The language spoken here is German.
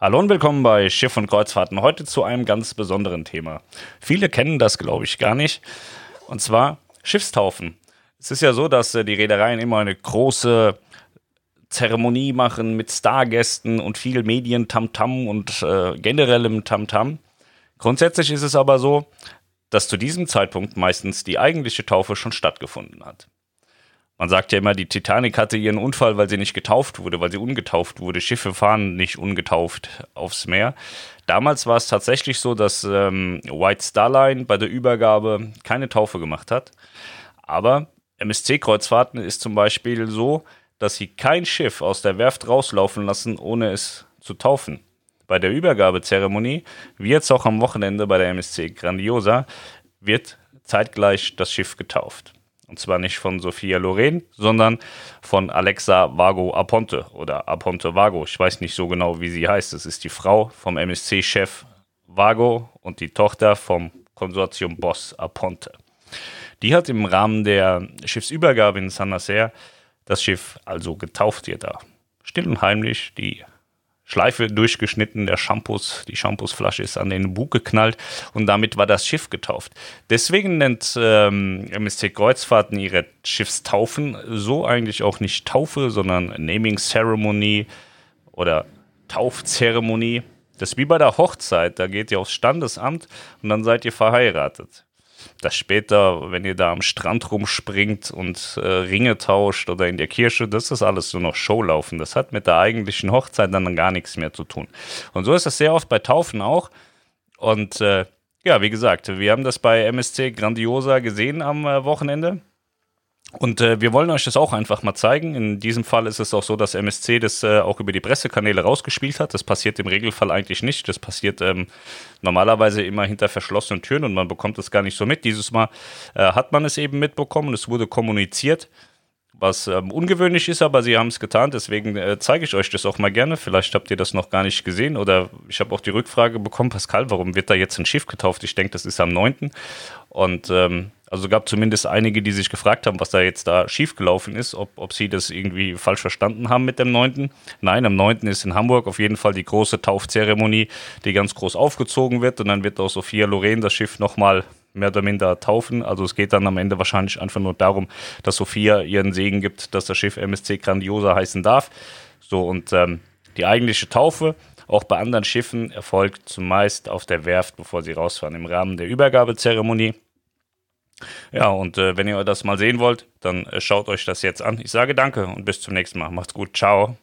Hallo und willkommen bei Schiff und Kreuzfahrten. Heute zu einem ganz besonderen Thema. Viele kennen das, glaube ich, gar nicht. Und zwar Schiffstaufen. Es ist ja so, dass äh, die Reedereien immer eine große Zeremonie machen mit Stargästen und viel Medien-Tamtam und äh, generellem Tamtam. Grundsätzlich ist es aber so, dass zu diesem Zeitpunkt meistens die eigentliche Taufe schon stattgefunden hat. Man sagt ja immer, die Titanic hatte ihren Unfall, weil sie nicht getauft wurde, weil sie ungetauft wurde. Schiffe fahren nicht ungetauft aufs Meer. Damals war es tatsächlich so, dass ähm, White Star Line bei der Übergabe keine Taufe gemacht hat. Aber MSC-Kreuzfahrten ist zum Beispiel so, dass sie kein Schiff aus der Werft rauslaufen lassen, ohne es zu taufen. Bei der Übergabezeremonie, wie jetzt auch am Wochenende bei der MSC Grandiosa, wird zeitgleich das Schiff getauft. Und zwar nicht von Sophia Loren, sondern von Alexa Vago Aponte oder Aponte Vago. Ich weiß nicht so genau, wie sie heißt. Es ist die Frau vom MSC-Chef Vago und die Tochter vom Konsortium Boss Aponte. Die hat im Rahmen der Schiffsübergabe in San Nacer das Schiff also getauft ihr da. Still und heimlich die Schleife durchgeschnitten, der Shampoos, die Shampoosflasche ist an den Bug geknallt und damit war das Schiff getauft. Deswegen nennt ähm, MSC Kreuzfahrten ihre Schiffstaufen so eigentlich auch nicht Taufe, sondern Naming Ceremony oder Taufzeremonie. Das ist wie bei der Hochzeit, da geht ihr aufs Standesamt und dann seid ihr verheiratet dass später, wenn ihr da am Strand rumspringt und äh, Ringe tauscht oder in der Kirche, das ist alles nur noch Showlaufen. Das hat mit der eigentlichen Hochzeit dann gar nichts mehr zu tun. Und so ist das sehr oft bei Taufen auch. Und äh, ja, wie gesagt, wir haben das bei MSC Grandiosa gesehen am äh, Wochenende. Und äh, wir wollen euch das auch einfach mal zeigen. In diesem Fall ist es auch so, dass MSC das äh, auch über die Pressekanäle rausgespielt hat. Das passiert im Regelfall eigentlich nicht. Das passiert ähm, normalerweise immer hinter verschlossenen Türen und man bekommt es gar nicht so mit. Dieses Mal äh, hat man es eben mitbekommen. Es wurde kommuniziert, was ähm, ungewöhnlich ist, aber sie haben es getan. Deswegen äh, zeige ich euch das auch mal gerne. Vielleicht habt ihr das noch gar nicht gesehen oder ich habe auch die Rückfrage bekommen, Pascal, warum wird da jetzt ein Schiff getauft? Ich denke, das ist am 9. Und ähm, also gab zumindest einige, die sich gefragt haben, was da jetzt da schiefgelaufen ist, ob, ob sie das irgendwie falsch verstanden haben mit dem 9. Nein, am 9. ist in Hamburg auf jeden Fall die große Taufzeremonie, die ganz groß aufgezogen wird und dann wird auch Sophia Loren das Schiff nochmal mehr oder minder taufen. Also es geht dann am Ende wahrscheinlich einfach nur darum, dass Sophia ihren Segen gibt, dass das Schiff MSC Grandiosa heißen darf. So und ähm, die eigentliche Taufe, auch bei anderen Schiffen, erfolgt zumeist auf der Werft, bevor sie rausfahren, im Rahmen der Übergabezeremonie. Ja, und äh, wenn ihr das mal sehen wollt, dann äh, schaut euch das jetzt an. Ich sage danke und bis zum nächsten Mal. Macht's gut. Ciao.